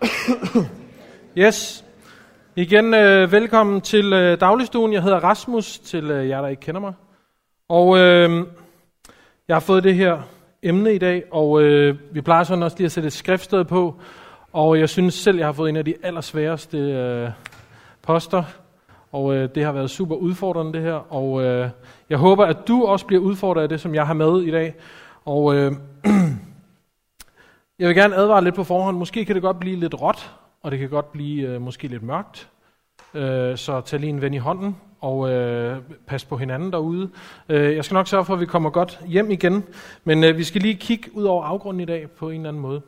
Yes. Igen øh, velkommen til øh, dagligstuen. Jeg hedder Rasmus, til øh, jer, der ikke kender mig. Og øh, jeg har fået det her emne i dag, og øh, vi plejer sådan også lige at sætte et skriftsted på. Og jeg synes selv, jeg har fået en af de allersværeste øh, poster. Og øh, det har været super udfordrende det her. Og øh, jeg håber, at du også bliver udfordret af det, som jeg har med i dag. Og øh, jeg vil gerne advare lidt på forhånd. Måske kan det godt blive lidt råt, og det kan godt blive øh, måske lidt mørkt. Øh, så tag lige en ven i hånden, og øh, pas på hinanden derude. Øh, jeg skal nok sørge for, at vi kommer godt hjem igen, men øh, vi skal lige kigge ud over afgrunden i dag på en eller anden måde.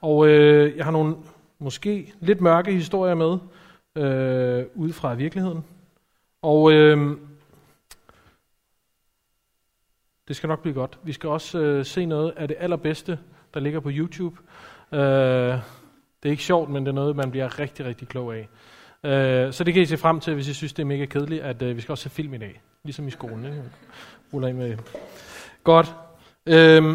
Og øh, jeg har nogle måske lidt mørke historier med, øh, ud fra virkeligheden. Og øh, det skal nok blive godt. Vi skal også øh, se noget af det allerbedste, der ligger på YouTube. Øh, det er ikke sjovt, men det er noget, man bliver rigtig, rigtig klog af. Øh, så det kan I se frem til, hvis I synes, det er mega kedeligt, at øh, vi skal også se film i dag. Ligesom i skolen. Ikke? Ruller ind med. Godt. Øh,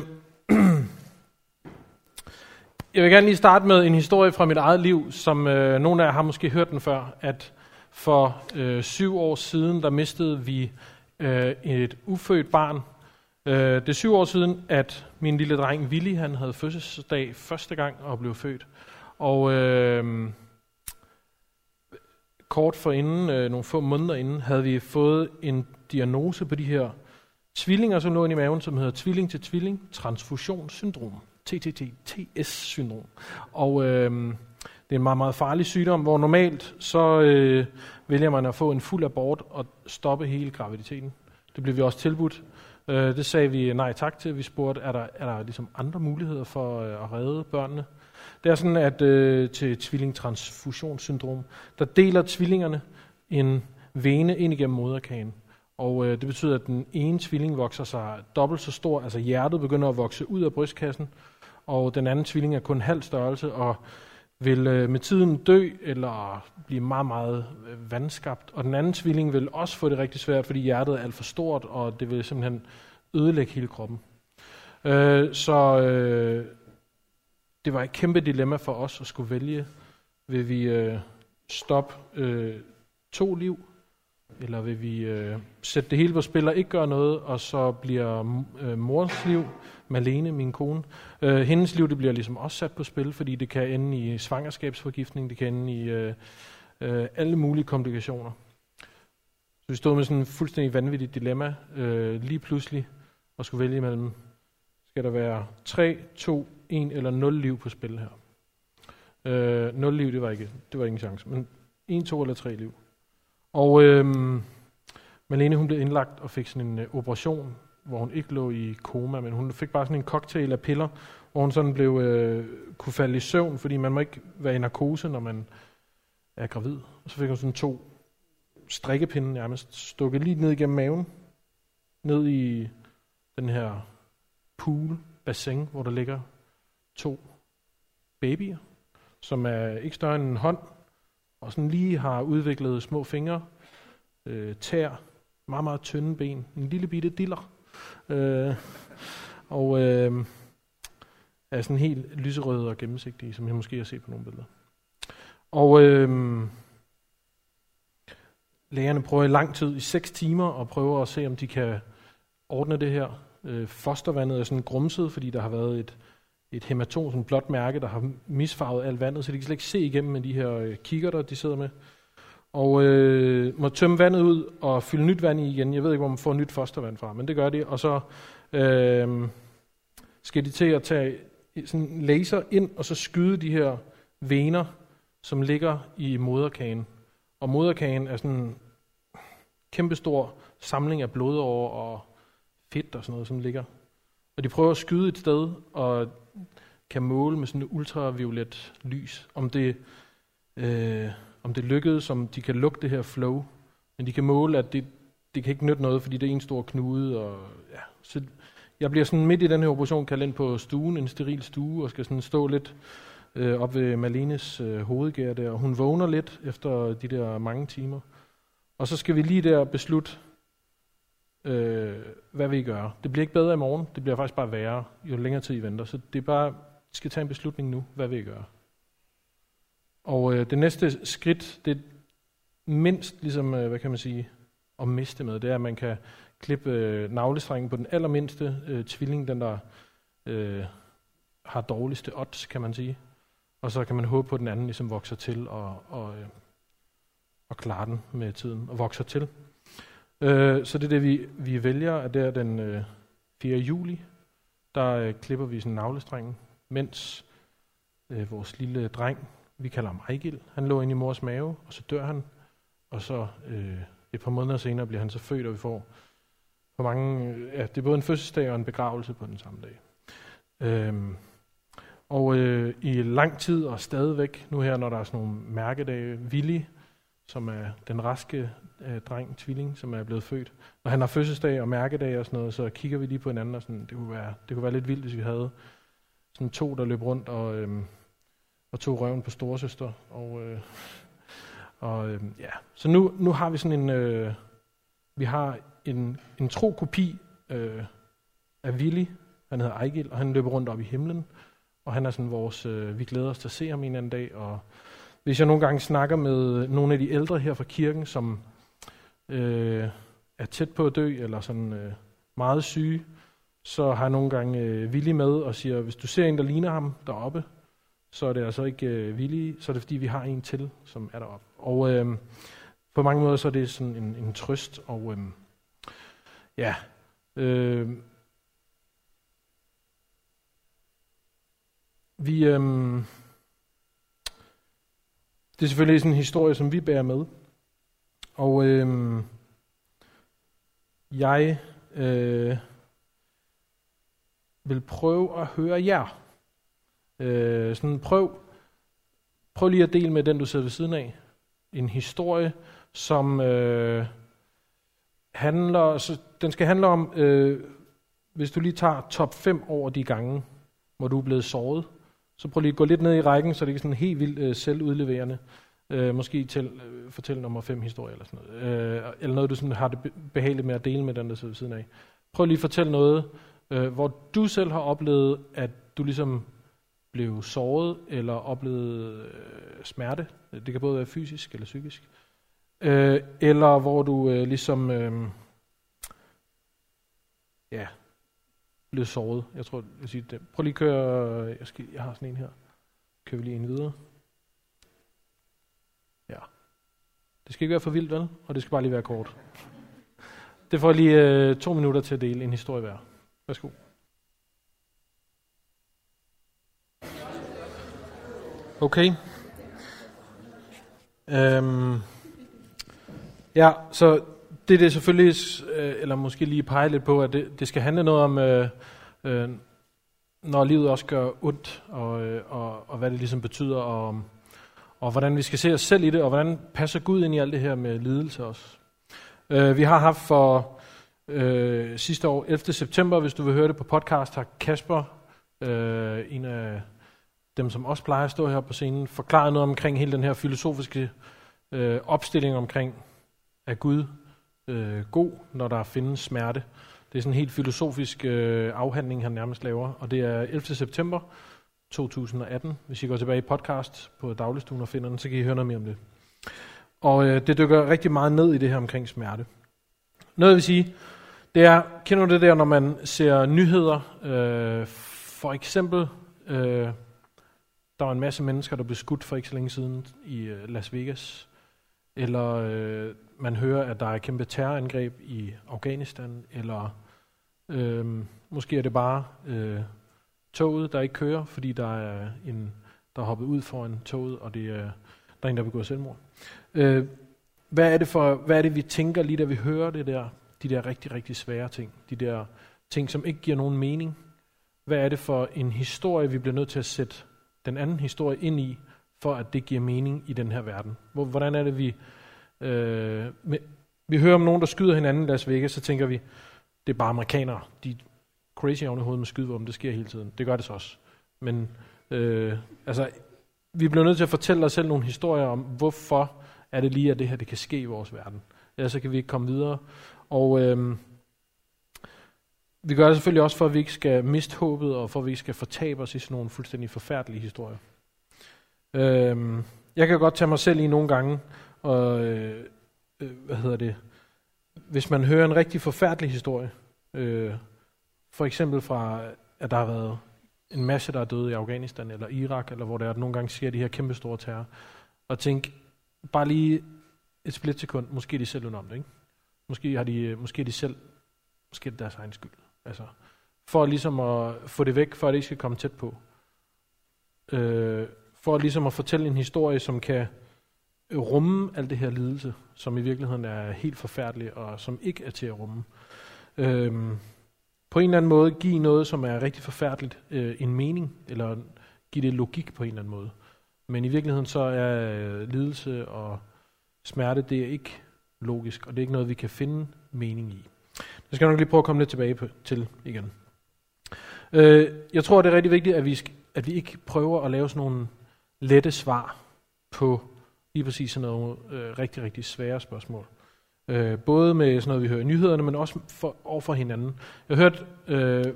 jeg vil gerne lige starte med en historie fra mit eget liv, som øh, nogle af jer har måske hørt den før, at for øh, syv år siden, der mistede vi øh, et ufødt barn. Øh, det er syv år siden, at min lille dreng Willy, han havde fødselsdag første gang og blev født. Og øh, kort for inden, øh, nogle få måneder inden, havde vi fået en diagnose på de her tvillinger, som lå inde i maven, som hedder tvilling til tvilling transfusionssyndrom. TTTS-syndrom. Og øh, det er en meget, meget farlig sygdom, hvor normalt så øh, vælger man at få en fuld abort og stoppe hele graviditeten. Det blev vi også tilbudt. Øh, det sagde vi nej tak til. Vi spurgte, er der, er der ligesom andre muligheder for øh, at redde børnene? Det er sådan, at øh, til tvillingtransfusionssyndrom, der deler tvillingerne en vene ind igennem moderkagen. Og øh, det betyder, at den ene tvilling vokser sig dobbelt så stor, altså hjertet begynder at vokse ud af brystkassen, og den anden tvilling er kun halv størrelse, og vil øh, med tiden dø eller blive meget, meget øh, vandskabt. Og den anden tvilling vil også få det rigtig svært, fordi hjertet er alt for stort, og det vil simpelthen ødelægge hele kroppen. Øh, så øh, det var et kæmpe dilemma for os at skulle vælge. Vil vi øh, stoppe øh, to liv, eller vil vi øh, sætte det hele på spil og ikke gøre noget, og så bliver øh, mors liv, Malene, min kone, øh, hendes liv det bliver ligesom også sat på spil, fordi det kan ende i svangerskabsforgiftning, det kan ende i øh, øh, alle mulige komplikationer. Så vi stod med sådan en fuldstændig vanvittig dilemma øh, lige pludselig, og skulle vælge mellem, skal der være 3, 2, 1 eller 0 liv på spil her. Øh, 0 liv, det var ikke, det var ingen chance, men 1, 2 eller 3 liv. Og øh, Malene hun blev indlagt og fik sådan en øh, operation, hvor hun ikke lå i koma, men hun fik bare sådan en cocktail af piller, hvor hun sådan blev, øh, kunne falde i søvn, fordi man må ikke være i narkose, når man er gravid. Og så fik hun sådan to strikkepinde nærmest stukket lige ned igennem maven, ned i den her pool, bassin, hvor der ligger to babyer, som er ikke større end en hånd, og sådan lige har udviklet små fingre, øh, tær, meget, meget tynde ben, en lille bitte diller, øh, og øh, er sådan helt lyserøde og gennemsigtige, som jeg måske har set på nogle billeder. Og øh, lægerne prøver i lang tid, i 6 timer, at prøve at se, om de kan ordne det her. Øh, fostervandet er sådan grumset, fordi der har været et, et hematom, sådan et blåt mærke, der har misfarvet alt vandet, så de kan slet ikke se igennem med de her øh, kikkerter, de sidder med. Og øh, må tømme vandet ud og fylde nyt vand i igen. Jeg ved ikke, hvor man får nyt fostervand fra, men det gør de. Og så øh, skal de til at tage sådan en laser ind, og så skyde de her vener, som ligger i moderkagen. Og moderkagen er sådan en kæmpestor samling af blodårer og fedt og sådan noget, som ligger. Og de prøver at skyde et sted, og kan måle med sådan et ultraviolet lys, om det, øh, om det lykkedes, om de kan lukke det her flow. Men de kan måle, at det, det kan ikke nytte noget, fordi det er en stor knude. Og, ja. Så jeg bliver sådan midt i den her operation kaldt ind på stuen, en steril stue, og skal sådan stå lidt øh, op ved Malenes øh, hovedgær der. Og hun vågner lidt efter de der mange timer. Og så skal vi lige der beslutte, øh, hvad vi gør. Det bliver ikke bedre i morgen, det bliver faktisk bare værre, jo længere tid I venter. Så det er bare, vi skal tage en beslutning nu, hvad vi gør og øh, det næste skridt, det er mindst ligesom, øh, hvad kan man sige, at miste med, det er, at man kan klippe øh, navlestrengen på den allermindste øh, tvilling, den der øh, har dårligste odds, kan man sige. Og så kan man håbe på, at den anden ligesom vokser til og, og, øh, og klarer den med tiden og vokser til. Øh, så det er det, vi, vi vælger, at det er den øh, 4. juli, der øh, klipper vi sådan navlestrengen, mens øh, vores lille dreng, vi kalder ham Ejgil, han lå inde i mors mave, og så dør han, og så øh, et par måneder senere bliver han så født, og vi får for mange, øh, ja, det er både en fødselsdag og en begravelse på den samme dag. Øhm, og øh, i lang tid og stadigvæk, nu her, når der er sådan nogle mærkedage, Willy, som er den raske øh, dreng, tvilling, som er blevet født. Når han har fødselsdag og mærkedag og sådan noget, så kigger vi lige på hinanden, og sådan, det, kunne være, det kunne være lidt vildt, hvis vi havde sådan to, der løb rundt og, Øh, og tog røven på storesøster. Og, øh, og øh, ja. Så nu, nu har vi sådan en, øh, vi har en, en tro kopi øh, af Willy, han hedder Ejgil, og han løber rundt op i himlen, og han er sådan vores, øh, vi glæder os til at se ham en anden dag, og hvis jeg nogle gange snakker med nogle af de ældre her fra kirken, som øh, er tæt på at dø, eller sådan øh, meget syge, så har jeg nogle gange øh, Willy med og siger, hvis du ser en, der ligner ham deroppe, så er det altså ikke øh, villige, så er det fordi, vi har en til, som er deroppe. Og øh, på mange måder så er det sådan en, en trøst, og øh, ja, øh, vi, øh, det er selvfølgelig sådan en historie, som vi bærer med, og øh, jeg øh, vil prøve at høre jer. Øh, sådan prøv, prøv lige at dele med den, du sidder ved siden af. En historie, som øh, handler, så den skal handle om, øh, hvis du lige tager top 5 over de gange, hvor du er blevet såret, så prøv lige at gå lidt ned i rækken, så det ikke er sådan helt vildt øh, selvudleverende. Øh, måske til, øh, fortæl nummer 5 historie eller sådan noget. Øh, eller noget, du sådan har det behageligt med at dele med den, der sidder ved siden af. Prøv lige at fortælle noget, øh, hvor du selv har oplevet, at du ligesom blev såret eller oplevede øh, smerte. Det kan både være fysisk eller psykisk. Øh, eller hvor du øh, ligesom øh, ja, blev såret. Jeg tror, jeg siger det. Prøv lige at køre, jeg, skal, jeg har sådan en her. Kører vi lige en videre. Ja. Det skal ikke være for vildt, vel? Og det skal bare lige være kort. Det får lige øh, to minutter til at dele en historie hver. Værsgo. Okay. Øhm. Ja, så det er det selvfølgelig, øh, eller måske lige pege lidt på, at det, det skal handle noget om, øh, øh, når livet også gør ondt, og, øh, og, og hvad det ligesom betyder, og, og hvordan vi skal se os selv i det, og hvordan passer Gud ind i alt det her med lidelse også. Øh, vi har haft for øh, sidste år, 11. september, hvis du vil høre det på podcast, har Kasper, øh, en af dem, som også plejer at stå her på scenen, forklaret noget omkring hele den her filosofiske øh, opstilling omkring, at Gud øh, god, når der findes smerte. Det er sådan en helt filosofisk øh, afhandling, han nærmest laver, og det er 11. september 2018. Hvis I går tilbage i podcast på dagligstuen og finder den, så kan I høre noget mere om det. Og øh, det dykker rigtig meget ned i det her omkring smerte. Noget jeg vil sige, det er, kender du det der, når man ser nyheder, øh, for eksempel, øh, der var en masse mennesker, der blev skudt for ikke så længe siden i øh, Las Vegas, eller øh, man hører, at der er kæmpe terrorangreb i Afghanistan, eller øh, måske er det bare øh, toget, der ikke kører, fordi der er en, der er hoppet ud foran toget, og det er, der er en, der begår selvmord. Øh, hvad er, det for, hvad er det, vi tænker lige da vi hører det der, de der rigtig, rigtig svære ting, de der ting, som ikke giver nogen mening? Hvad er det for en historie, vi bliver nødt til at sætte den anden historie ind i, for at det giver mening i den her verden? Hvor, Hvordan er det, vi... Øh, med, vi hører om nogen, der skyder hinanden i Las Vegas, så tænker vi, det er bare amerikanere. De er crazy oven i hovedet med skydevåben, det sker hele tiden. Det gør det så også. Men øh, altså, vi bliver nødt til at fortælle os selv nogle historier om, hvorfor er det lige, at det her det kan ske i vores verden. Ellers så kan vi ikke komme videre. Og øh, vi gør det selvfølgelig også for, at vi ikke skal miste håbet, og for, at vi ikke skal fortabe os i sådan nogle fuldstændig forfærdelige historier. Øhm, jeg kan godt tage mig selv i nogle gange, og øh, øh, hvad hedder det, hvis man hører en rigtig forfærdelig historie, øh, for eksempel fra, at der har været en masse, der er døde i Afghanistan eller Irak, eller hvor der er, nogle gange sker de her kæmpe store terror, og tænk, bare lige et splitsekund, måske er de selv om det, ikke? Måske, har de, øh, måske er de selv, måske er det deres egen skyld. Altså, for ligesom at få det væk, for at det ikke skal komme tæt på. Øh, for ligesom at fortælle en historie, som kan rumme alt det her lidelse, som i virkeligheden er helt forfærdelig, og som ikke er til at rumme. Øh, på en eller anden måde give noget, som er rigtig forfærdeligt, øh, en mening, eller give det logik på en eller anden måde. Men i virkeligheden så er øh, lidelse og smerte, det er ikke logisk, og det er ikke noget, vi kan finde mening i. Det skal jeg nok lige prøve at komme lidt tilbage på, til igen. Øh, jeg tror, det er rigtig vigtigt, at vi, at vi ikke prøver at lave sådan nogle lette svar på lige præcis sådan nogle øh, rigtig, rigtig svære spørgsmål. Øh, både med sådan noget, vi hører i nyhederne, men også for, over for hinanden. Jeg har hørt øh,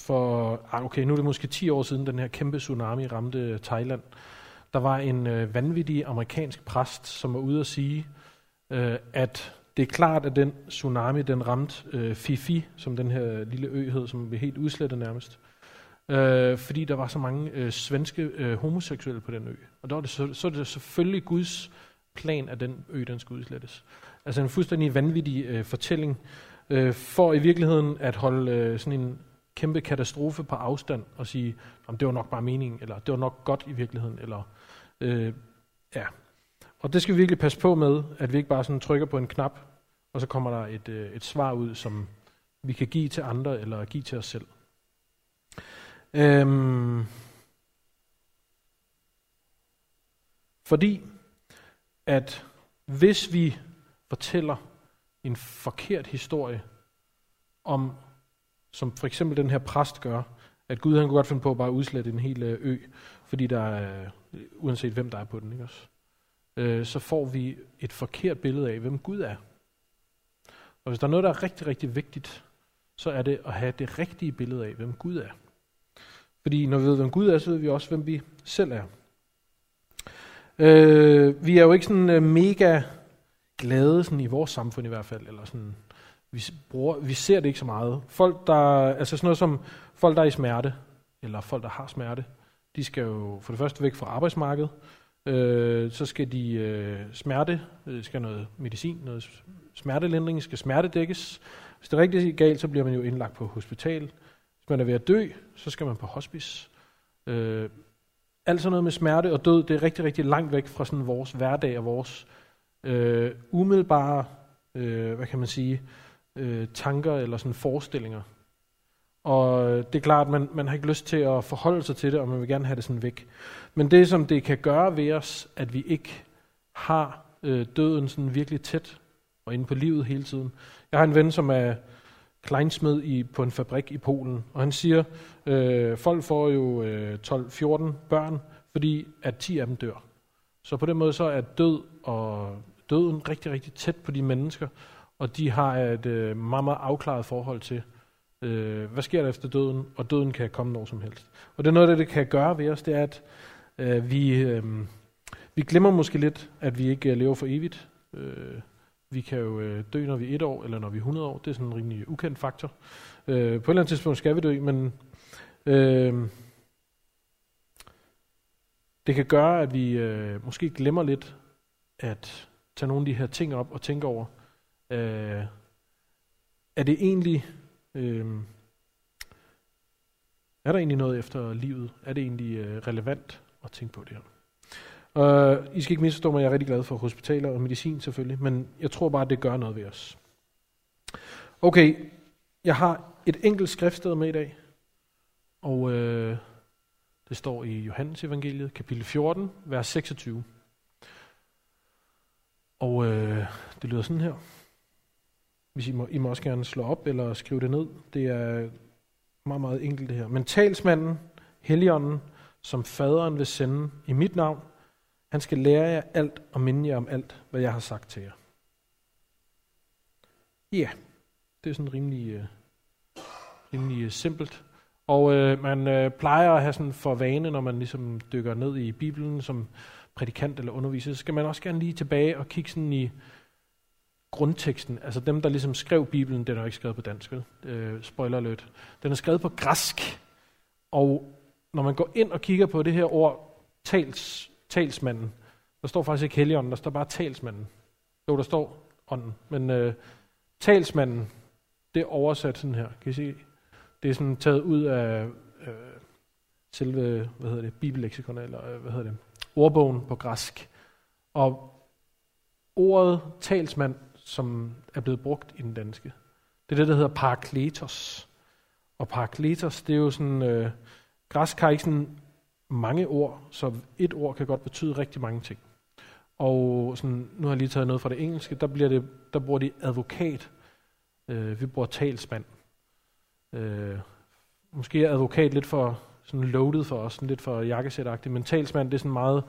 for, ah, okay, nu er det måske 10 år siden, den her kæmpe tsunami ramte Thailand. Der var en øh, vanvittig amerikansk præst, som var ude at sige, øh, at det er klart, at den tsunami, den ramte øh, Fifi, som den her lille ø hed, som blev helt udslettet nærmest. Øh, fordi der var så mange øh, svenske øh, homoseksuelle på den ø. Og der var det så, så er det selvfølgelig Guds plan, at den ø, den skulle udslettes. Altså en fuldstændig vanvittig øh, fortælling, øh, for i virkeligheden at holde øh, sådan en kæmpe katastrofe på afstand og sige, om det var nok bare meningen, eller det var nok godt i virkeligheden, eller øh, ja. Og det skal vi virkelig passe på med, at vi ikke bare sådan trykker på en knap, og så kommer der et, øh, et svar ud, som vi kan give til andre, eller give til os selv. Øhm, fordi at hvis vi fortæller en forkert historie om, som for eksempel den her præst gør, at Gud han kunne godt finde på at bare udslette en hel øh, ø, fordi der er, øh, uanset hvem der er på den, ikke også? Øh, så får vi et forkert billede af, hvem Gud er. Og hvis der er noget, der er rigtig, rigtig vigtigt, så er det at have det rigtige billede af, hvem Gud er. Fordi når vi ved, hvem Gud er, så ved vi også, hvem vi selv er. Øh, vi er jo ikke sådan øh, mega glade sådan i vores samfund i hvert fald, eller sådan, vi, bruger, vi ser det ikke så meget. Folk, der, altså sådan noget som folk, der er i smerte, eller folk, der har smerte, de skal jo for det første væk fra arbejdsmarkedet, øh, så skal de øh, smerte, øh, skal noget medicin, noget smertelindring, skal smertedækkes. Hvis det er rigtig galt, så bliver man jo indlagt på hospital. Hvis man er ved at dø, så skal man på hospice. Øh, alt sådan noget med smerte og død, det er rigtig, rigtig langt væk fra sådan vores hverdag og vores øh, umiddelbare, øh, hvad kan man sige, øh, tanker eller sådan forestillinger. Og det er klart, at man, man har ikke lyst til at forholde sig til det, og man vil gerne have det sådan væk. Men det, som det kan gøre ved os, at vi ikke har øh, døden sådan virkelig tæt og inde på livet hele tiden. Jeg har en ven, som er kleinsmed i, på en fabrik i Polen, og han siger, øh, folk får jo øh, 12-14 børn, fordi at 10 af dem dør. Så på den måde så er død og døden rigtig, rigtig tæt på de mennesker, og de har et øh, meget, meget afklaret forhold til, øh, hvad sker der efter døden, og døden kan komme når som helst. Og det er noget, det, det kan gøre ved os, det er, at øh, vi, øh, vi glemmer måske lidt, at vi ikke øh, lever for evigt. Øh, vi kan jo øh, dø, når vi er et år, eller når vi er 100 år. Det er sådan en rimelig ukendt faktor. Øh, på et eller andet tidspunkt skal vi dø, men øh, det kan gøre, at vi øh, måske glemmer lidt at tage nogle af de her ting op og tænke over, øh, er det egentlig, øh, er der egentlig noget efter livet? Er det egentlig øh, relevant at tænke på det her? Og I skal ikke misforstå mig, jeg er rigtig glad for hospitaler og medicin selvfølgelig, men jeg tror bare, at det gør noget ved os. Okay, jeg har et enkelt skriftsted med i dag, og øh, det står i Johannes evangeliet, kapitel 14, vers 26. Og øh, det lyder sådan her. Hvis I må, I må også gerne slå op eller skrive det ned. Det er meget, meget enkelt det her. Men talsmanden, Helligånden, som faderen vil sende i mit navn, han skal lære jer alt og minde jer om alt, hvad jeg har sagt til jer. Ja, det er sådan rimelig, uh, rimelig øh, simpelt. Og øh, man øh, plejer at have sådan for vane, når man ligesom dykker ned i Bibelen, som prædikant eller underviser, så skal man også gerne lige tilbage og kigge sådan i grundteksten. Altså dem, der ligesom skrev Bibelen, den er jo ikke skrevet på dansk, vel? Øh, spoiler alert. Den er skrevet på græsk. Og når man går ind og kigger på det her ord, tals, talsmanden, der står faktisk ikke heligånden, der står bare talsmanden. Jo, der står ånden. Men øh, talsmanden, det er oversat sådan her. Kan I se? Det er sådan taget ud af øh, selve, hvad hedder det, bibelleksikon, eller øh, hvad hedder det, ordbogen på græsk. Og ordet talsmand, som er blevet brugt i den danske, det er det, der hedder parakletos. Og parakletos, det er jo sådan, øh, græsk har ikke sådan mange ord, så et ord kan godt betyde rigtig mange ting. Og sådan, nu har jeg lige taget noget fra det engelske, der, bliver det, der bruger de advokat. Øh, vi bruger talsmand. Øh, måske er advokat lidt for sådan loaded for os, sådan lidt for jakkesætagtigt, men talsmand, det er sådan meget,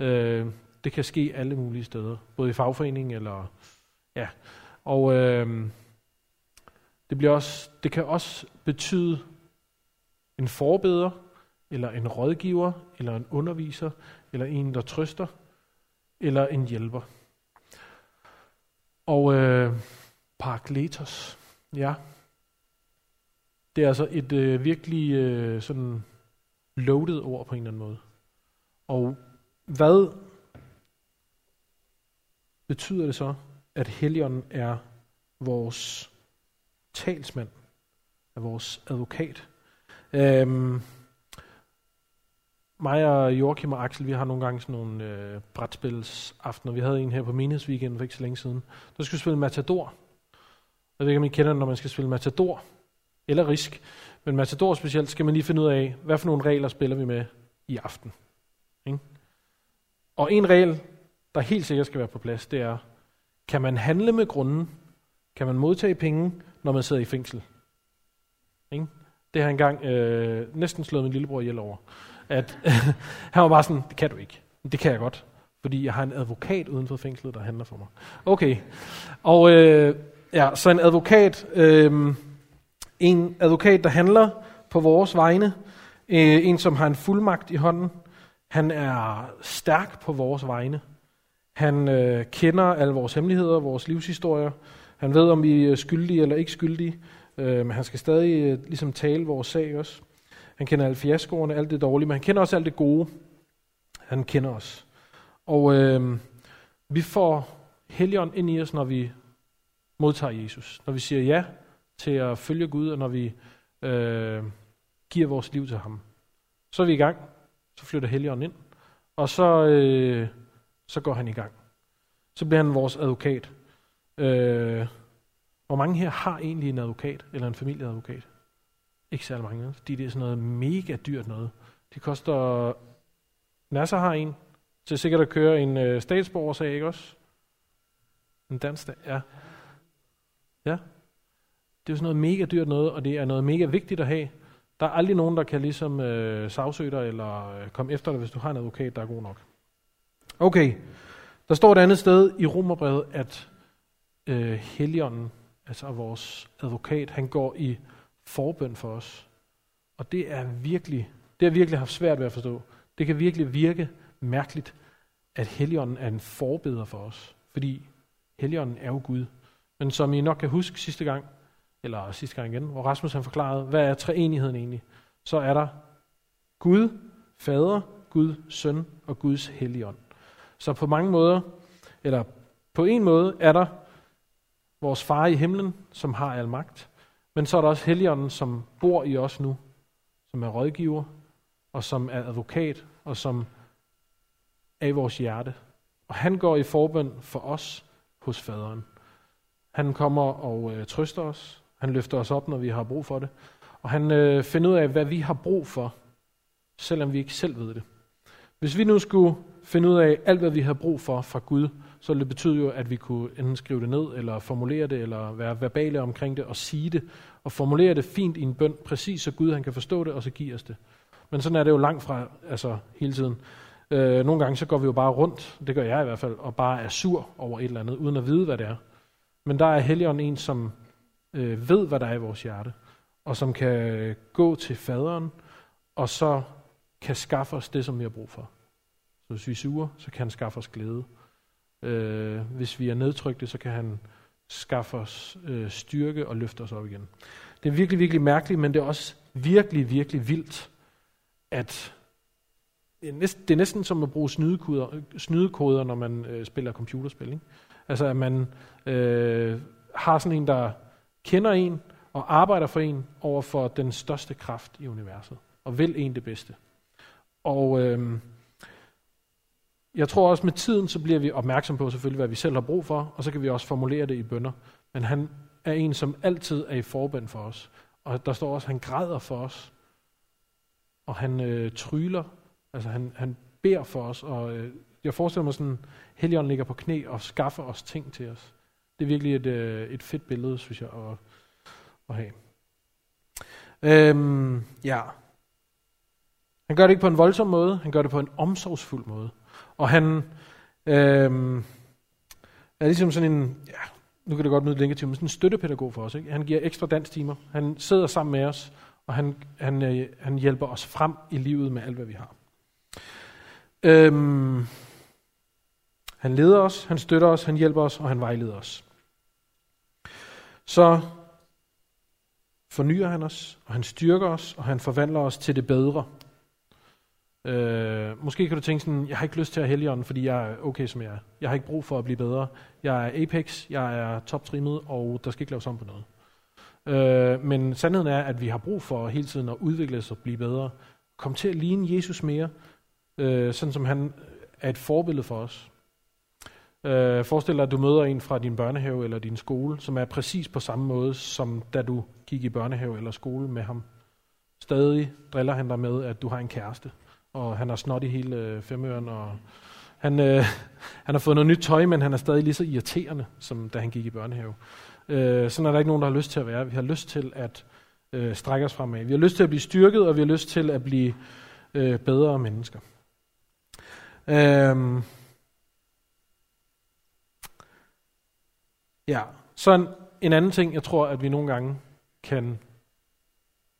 øh, det kan ske alle mulige steder, både i fagforening eller, ja, og øh, det, bliver også, det kan også betyde en forbeder, eller en rådgiver, eller en underviser, eller en, der trøster, eller en hjælper. Og øh, parakletos, ja, det er altså et øh, virkelig øh, sådan loaded ord på en eller anden måde. Og hvad betyder det så, at Helligånden er vores talsmand, er vores advokat? Øhm, mig og Joachim og Axel, vi har nogle gange sådan nogle øh, brætspilsaftener. Vi havde en her på Menighedsweekend for ikke så længe siden. Der skulle vi spille Matador. Jeg ved ikke, om I kender når man skal spille Matador eller Risk. Men Matador specielt skal man lige finde ud af, hvad for nogle regler spiller vi med i aften. Ikke? Og en regel, der helt sikkert skal være på plads, det er, kan man handle med grunden? Kan man modtage penge, når man sidder i fængsel? Ikke? Det har engang øh, næsten slået min lillebror ihjel over. At, han var bare sådan, det kan du ikke. Det kan jeg godt, fordi jeg har en advokat uden for fængslet, der handler for mig. Okay, og øh, ja, så en advokat, øh, en advokat, der handler på vores vegne, øh, en som har en fuldmagt i hånden, han er stærk på vores vegne. Han øh, kender alle vores hemmeligheder, vores livshistorier. Han ved, om vi er skyldige eller ikke skyldige. Øh, men han skal stadig øh, ligesom tale vores sag også. Han kender alle fiaskoerne, alt det dårlige, men han kender også alt det gode. Han kender os. Og øh, vi får helligånd ind i os, når vi modtager Jesus. Når vi siger ja til at følge Gud, og når vi øh, giver vores liv til ham. Så er vi i gang. Så flytter Helligånden ind. Og så, øh, så går han i gang. Så bliver han vores advokat. Øh, hvor mange her har egentlig en advokat, eller en familieadvokat? Ikke særlig mange, fordi det er sådan noget mega dyrt noget. Det koster... Nasser har en, til sikkert at køre en øh, statsborgersag, ikke også? En dansk ja. Ja. Det er sådan noget mega dyrt noget, og det er noget mega vigtigt at have. Der er aldrig nogen, der kan ligesom øh, sagsøge dig, eller øh, komme efter dig, hvis du har en advokat, der er god nok. Okay, der står et andet sted i Romerbrevet, at øh, Helligånden, altså vores advokat, han går i forbøn for os. Og det er virkelig, det har virkelig haft svært ved at forstå. Det kan virkelig virke mærkeligt, at Helligånden er en forbeder for os. Fordi Helligånden er jo Gud. Men som I nok kan huske sidste gang, eller sidste gang igen, hvor Rasmus han forklarede, hvad er treenigheden egentlig? Så er der Gud, Fader, Gud, Søn og Guds Helligånd. Så på mange måder, eller på en måde, er der vores far i himlen, som har al magt. Men så er der også Helligånden, som bor i os nu, som er rådgiver, og som er advokat, og som er i vores hjerte. Og han går i forbøn for os hos faderen. Han kommer og øh, trøster os. Han løfter os op, når vi har brug for det. Og han øh, finder ud af, hvad vi har brug for, selvom vi ikke selv ved det. Hvis vi nu skulle finde ud af alt, hvad vi har brug for fra Gud, så ville det betyde jo, at vi kunne enten skrive det ned, eller formulere det, eller være verbale omkring det, og sige det, og formulere det fint i en bøn, præcis så Gud han kan forstå det, og så give os det. Men sådan er det jo langt fra altså, hele tiden. Øh, nogle gange så går vi jo bare rundt, det gør jeg i hvert fald, og bare er sur over et eller andet, uden at vide, hvad det er. Men der er Helligånden en, som øh, ved, hvad der er i vores hjerte, og som kan gå til faderen, og så kan skaffe os det, som vi har brug for. Så hvis vi er sure, så kan han skaffe os glæde. Øh, hvis vi er nedtrykte, så kan han skaffe os øh, styrke og løfte os op igen. Det er virkelig, virkelig mærkeligt, men det er også virkelig, virkelig vildt, at det er, næsten, det er næsten som at bruge snydekoder, snydekoder når man øh, spiller computerspil. Ikke? Altså at man øh, har sådan en, der kender en og arbejder for en over for den største kraft i universet, og vil en det bedste. Og øh, jeg tror også med tiden, så bliver vi opmærksom på selvfølgelig, hvad vi selv har brug for, og så kan vi også formulere det i bønder. Men han er en, som altid er i forband for os. Og der står også, at han græder for os. Og han øh, tryller, altså han, han beder for os. Og øh, jeg forestiller mig sådan, Helion ligger på knæ og skaffer os ting til os. Det er virkelig et, øh, et fedt billede, synes jeg, at, at have. Øhm, ja. Han gør det ikke på en voldsom måde, han gør det på en omsorgsfuld måde. Og han øh, er ligesom sådan en, ja, nu kan det godt lyde negativt, men sådan en støttepædagog for os. Ikke? Han giver ekstra danstimer, han sidder sammen med os, og han, han, øh, han hjælper os frem i livet med alt, hvad vi har. Øhm, han leder os, han støtter os, han hjælper os, og han vejleder os. Så fornyer han os, og han styrker os, og han forvandler os til det bedre. Øh, måske kan du tænke sådan, jeg har ikke lyst til at helligånden, fordi jeg er okay som jeg er. Jeg har ikke brug for at blive bedre. Jeg er apex, jeg er toptrimmet, og der skal ikke laves om på noget. Øh, men sandheden er, at vi har brug for hele tiden at udvikle os og blive bedre. Kom til at ligne Jesus mere, øh, sådan som han er et forbillede for os. Øh, forestil dig, at du møder en fra din børnehave eller din skole, som er præcis på samme måde, som da du gik i børnehave eller skole med ham. Stadig driller han dig med, at du har en kæreste og han har snot i hele øh, femøren, og han, øh, han har fået noget nyt tøj, men han er stadig lige så irriterende, som da han gik i børnehave. Øh, sådan er der ikke nogen, der har lyst til at være. Vi har lyst til at øh, strække os fremad. Vi har lyst til at blive styrket, og vi har lyst til at blive øh, bedre mennesker. Øh, ja, så en, en anden ting, jeg tror, at vi nogle gange kan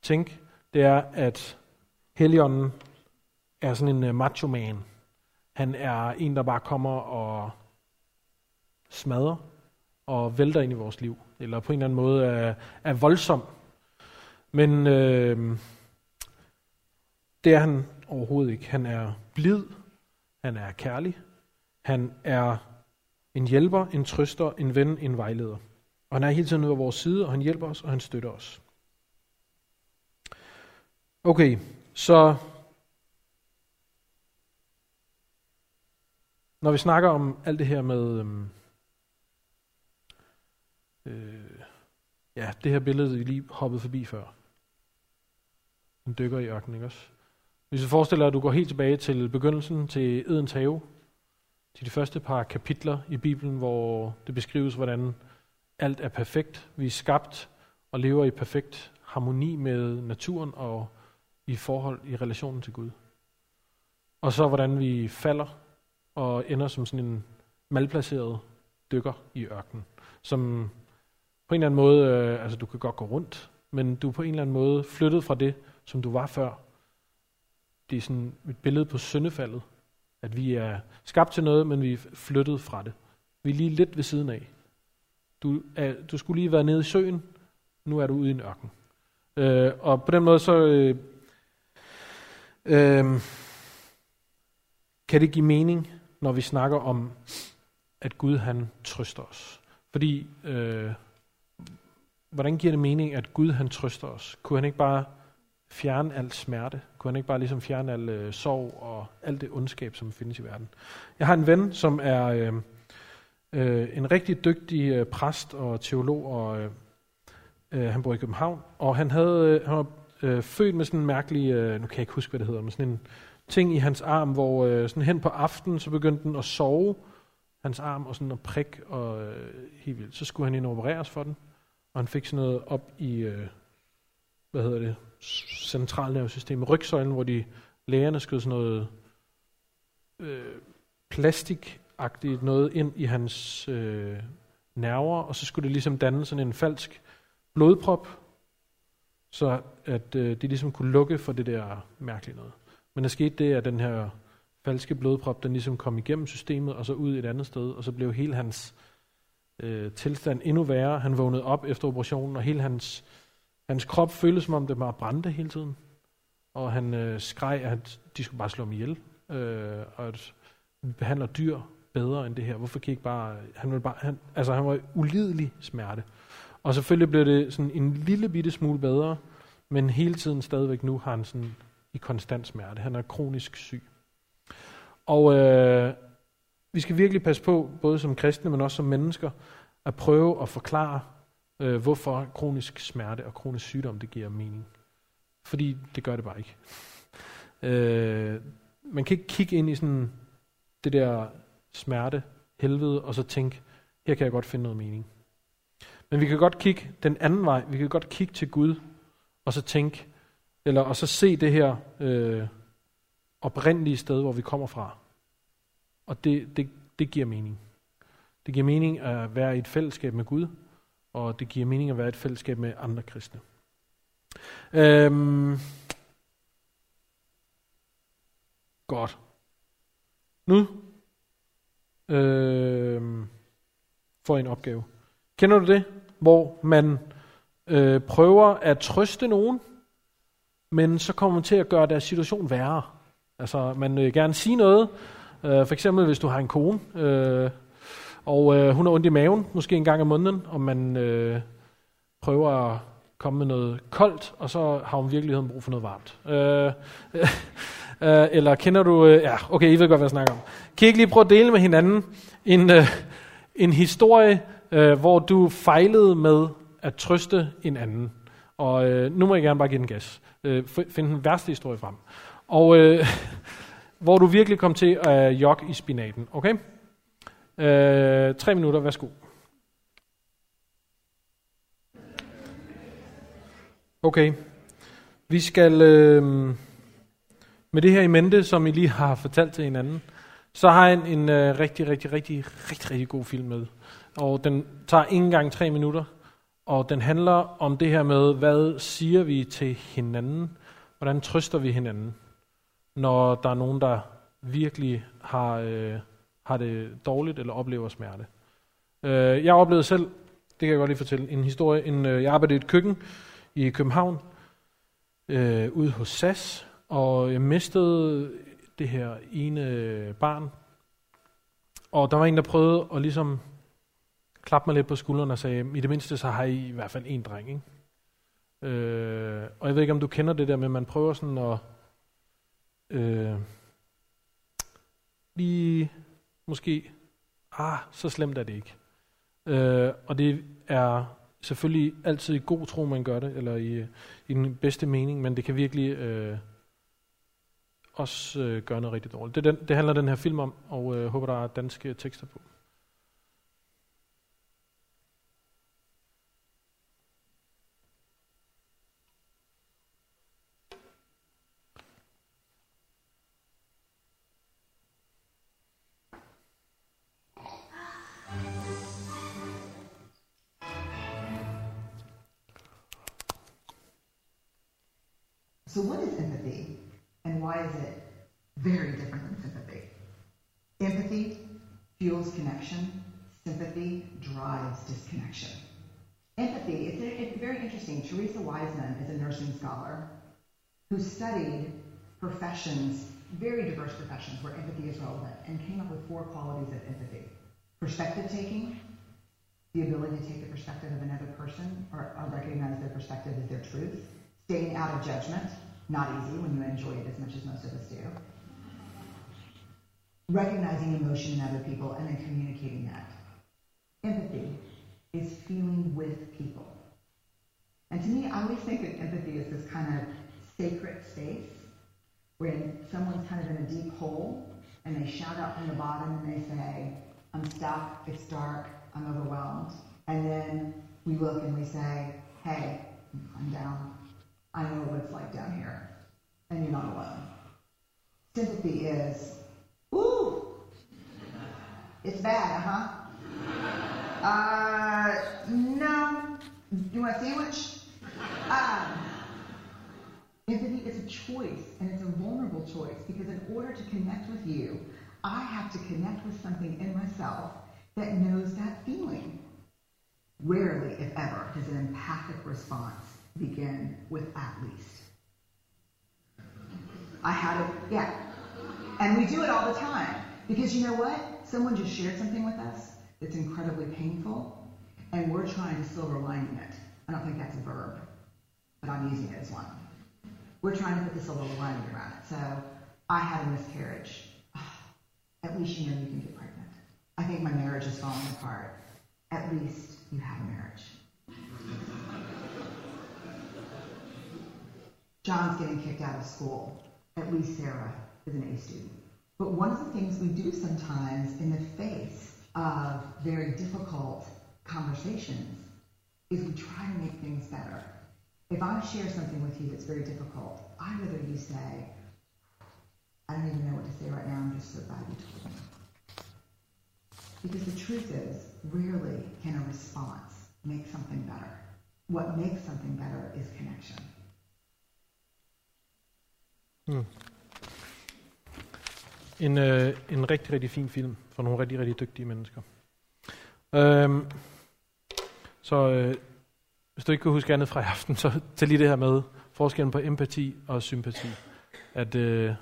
tænke, det er, at Helligånden er sådan en øh, macho man. Han er en, der bare kommer og smadrer og vælter ind i vores liv. Eller på en eller anden måde er, er voldsom. Men øh, det er han overhovedet ikke. Han er blid. Han er kærlig. Han er en hjælper, en trøster, en ven, en vejleder. Og han er hele tiden ude af vores side, og han hjælper os, og han støtter os. Okay, så Når vi snakker om alt det her med, øhm, øh, ja, det her billede, vi lige hoppede forbi før. En dykker i ørkenen, ikke også? Hvis du forestiller dig, at du går helt tilbage til begyndelsen, til Edens have, til de første par kapitler i Bibelen, hvor det beskrives, hvordan alt er perfekt. Vi er skabt og lever i perfekt harmoni med naturen og i forhold i relationen til Gud. Og så hvordan vi falder og ender som sådan en malplaceret dykker i ørkenen, som på en eller anden måde, øh, altså du kan godt gå rundt, men du er på en eller anden måde flyttet fra det, som du var før. Det er sådan et billede på syndefaldet, at vi er skabt til noget, men vi er flyttet fra det. Vi er lige lidt ved siden af. Du, er, du skulle lige være nede i søen, nu er du ude i en ørken. Øh, og på den måde så øh, øh, kan det give mening når vi snakker om, at Gud han trøster os. Fordi, øh, hvordan giver det mening, at Gud han trøster os? Kunne han ikke bare fjerne al smerte? Kunne han ikke bare ligesom fjerne al øh, sorg og alt det ondskab, som findes i verden? Jeg har en ven, som er øh, øh, en rigtig dygtig øh, præst og teolog, og øh, øh, han bor i København, og han, havde, øh, han var øh, født med sådan en mærkelig, øh, nu kan jeg ikke huske, hvad det hedder, men sådan en ting i hans arm, hvor øh, sådan hen på aftenen, så begyndte den at sove, hans arm, og sådan at prik, og øh, helt vildt. Så skulle han ind og opereres for den, og han fik sådan noget op i, øh, hvad hedder det, centralnervesystemet, rygsøjlen, hvor de lægerne skød sådan noget øh, plastikagtigt noget ind i hans øh, nerver, og så skulle det ligesom danne sådan en falsk blodprop, så at øh, de ligesom kunne lukke for det der mærkelige noget. Men der skete det, at den her falske blodprop, den ligesom kom igennem systemet, og så ud et andet sted, og så blev hele hans øh, tilstand endnu værre. Han vågnede op efter operationen, og hele hans, hans krop føltes som om det bare brændte hele tiden. Og han øh, skreg, at de skulle bare slå ham ihjel, øh, og at vi behandler dyr bedre end det her. Hvorfor kan I ikke bare... Han, ville bare han, altså, han var ulidelig smerte. Og selvfølgelig blev det sådan en lille bitte smule bedre, men hele tiden stadigvæk nu har han sådan i konstant smerte. Han er kronisk syg. Og øh, vi skal virkelig passe på, både som kristne, men også som mennesker, at prøve at forklare, øh, hvorfor kronisk smerte og kronisk sygdom, det giver mening. Fordi det gør det bare ikke. Øh, man kan ikke kigge ind i sådan det der smerte, helvede, og så tænke, her kan jeg godt finde noget mening. Men vi kan godt kigge den anden vej. Vi kan godt kigge til Gud, og så tænke, eller og så se det her øh, oprindelige sted, hvor vi kommer fra. Og det, det, det giver mening. Det giver mening at være i et fællesskab med Gud, og det giver mening at være i et fællesskab med andre kristne. Øhm, godt. Nu øhm, får jeg en opgave. Kender du det? Hvor man øh, prøver at trøste nogen, men så kommer man til at gøre deres situation værre. Altså, man vil gerne sige noget. Øh, for eksempel, hvis du har en kone, øh, og øh, hun har ondt i maven, måske en gang om måneden, og man øh, prøver at komme med noget koldt, og så har hun i virkeligheden brug for noget varmt. Øh, øh, eller kender du... Øh, ja, okay, I ved godt, hvad jeg snakker om. Kan I ikke lige prøve at dele med hinanden en, øh, en historie, øh, hvor du fejlede med at trøste en anden? Og øh, nu må jeg gerne bare give den gas. Øh, find den værste historie frem. Og øh, hvor du virkelig kom til at jogge i spinaten. Okay? Øh, tre minutter, værsgo. Okay. Vi skal øh, med det her i mente, som I lige har fortalt til hinanden, så har jeg en, en øh, rigtig, rigtig, rigtig, rigtig, rigtig god film med. Og den tager ikke engang tre minutter. Og den handler om det her med, hvad siger vi til hinanden? Hvordan trøster vi hinanden, når der er nogen, der virkelig har, øh, har det dårligt eller oplever smerte? Øh, jeg oplevede selv, det kan jeg godt lige fortælle, en historie. En, øh, jeg arbejdede i et køkken i København, øh, ude hos SAS, og jeg mistede det her ene barn. Og der var en, der prøvede at ligesom klappe mig lidt på skulderen og sagde, i det mindste så har I i hvert fald en dreng, ikke? Øh, og jeg ved ikke, om du kender det der med, at man prøver sådan at øh, lige måske, ah, så slemt er det ikke. Øh, og det er selvfølgelig altid i god tro, man gør det, eller i, i den bedste mening, men det kan virkelig øh, også øh, gøre noget rigtig dårligt. Det, den, det handler den her film om, og øh, håber, der er danske tekster på. Disconnection. Empathy, it's, it's very interesting. Teresa Wiseman is a nursing scholar who studied professions, very diverse professions where empathy is relevant, and came up with four qualities of empathy perspective taking, the ability to take the perspective of another person or, or recognize their perspective as their truth staying out of judgment, not easy when you enjoy it as much as most of us do. Recognizing emotion in other people and then communicating that. Empathy is feeling with people. And to me, I always think of empathy as this kind of sacred space when someone's kind of in a deep hole and they shout out from the bottom and they say, I'm stuck, it's dark, I'm overwhelmed. And then we look and we say, hey, I'm down, I know what it's like down here, and you're not alone. Sympathy is, ooh, it's bad, huh? Uh, no. You want a sandwich? Um, empathy is a choice, and it's a vulnerable choice, because in order to connect with you, I have to connect with something in myself that knows that feeling. Rarely, if ever, does an empathic response begin with at least. I had a, yeah. And we do it all the time. Because you know what? Someone just shared something with us that's incredibly painful, and we're trying to silver lining it. I don't think that's a verb, but I'm using it as one. We're trying to put the silver lining around it. So I had a miscarriage. At least you know you can get pregnant. I think my marriage is falling apart. At least you have a marriage. John's getting kicked out of school. At least Sarah is an A student. But one of the things we do sometimes in the face of very difficult conversations is we try to make things better. If I share something with you that's very difficult, I'd rather you say, I don't even know what to say right now, I'm just so glad you told me. Because the truth is, rarely can a response make something better. What makes something better is connection. Mm. En, øh, en rigtig, rigtig fin film for nogle rigtig, rigtig dygtige mennesker. Øhm, så øh, hvis du ikke kan huske andet fra i aften, så tag lige det her med forskellen på empati og sympati. At øh,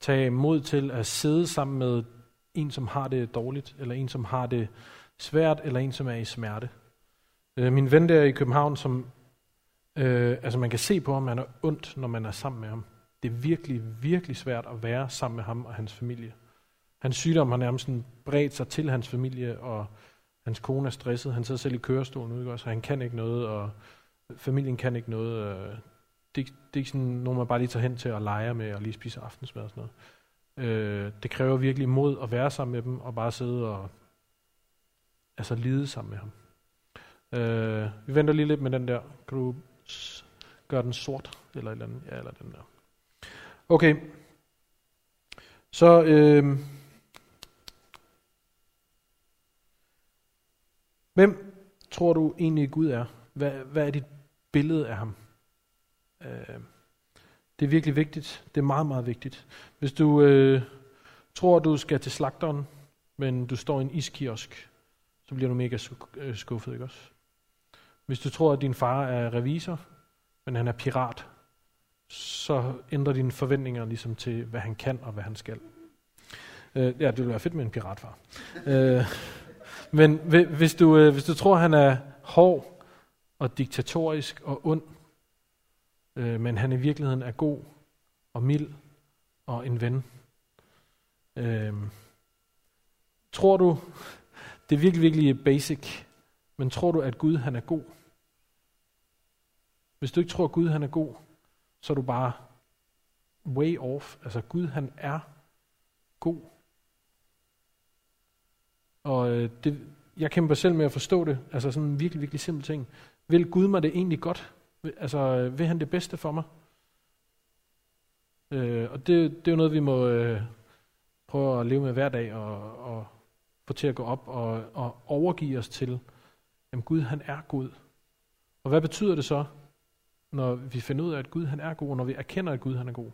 tage mod til at sidde sammen med en, som har det dårligt, eller en, som har det svært, eller en, som er i smerte. Øh, min ven der i København, som øh, altså man kan se på om man er ondt, når man er sammen med ham. Det er virkelig, virkelig svært at være sammen med ham og hans familie. Hans sygdom har nærmest sådan bredt sig til hans familie, og hans kone er stresset. Han sidder selv i kørestolen nu, så han kan ikke noget, og familien kan ikke noget. Det, det er ikke sådan nogen, man bare lige tager hen til at lege med og lige spise aftensmad og sådan noget. Øh, det kræver virkelig mod at være sammen med dem, og bare sidde og altså lide sammen med ham. Øh, vi venter lige lidt med den der. Kan du gøre den sort? Eller et eller andet? Ja, eller den der. Okay. Så øh, hvem tror du egentlig Gud er? Hvad, hvad er dit billede af ham? Øh, det er virkelig vigtigt. Det er meget, meget vigtigt. Hvis du øh, tror, du skal til slagteren, men du står i en iskiosk, så bliver du mega øh, skuffet, ikke også? Hvis du tror, at din far er revisor, men han er pirat, så ændrer dine forventninger ligesom til, hvad han kan og hvad han skal. Øh, ja, det ville være fedt med en piratfar. øh, men hvis du, øh, hvis du tror, han er hård og diktatorisk og ond, øh, men han i virkeligheden er god og mild og en ven, øh, tror du, det er virkelig, virkelig basic, men tror du, at Gud han er god? Hvis du ikke tror, at Gud han er god, så er du bare way off. Altså Gud han er god. Og øh, det, jeg kæmper selv med at forstå det. Altså sådan en virkelig, virkelig simpel ting. Vil Gud mig det egentlig godt? Altså øh, vil han det bedste for mig? Øh, og det, det er jo noget, vi må øh, prøve at leve med hver dag og, og få til at gå op og, og overgive os til, at Gud han er god. Og hvad betyder det så? Når vi finder ud af, at Gud han er god, og når vi erkender, at Gud han er god.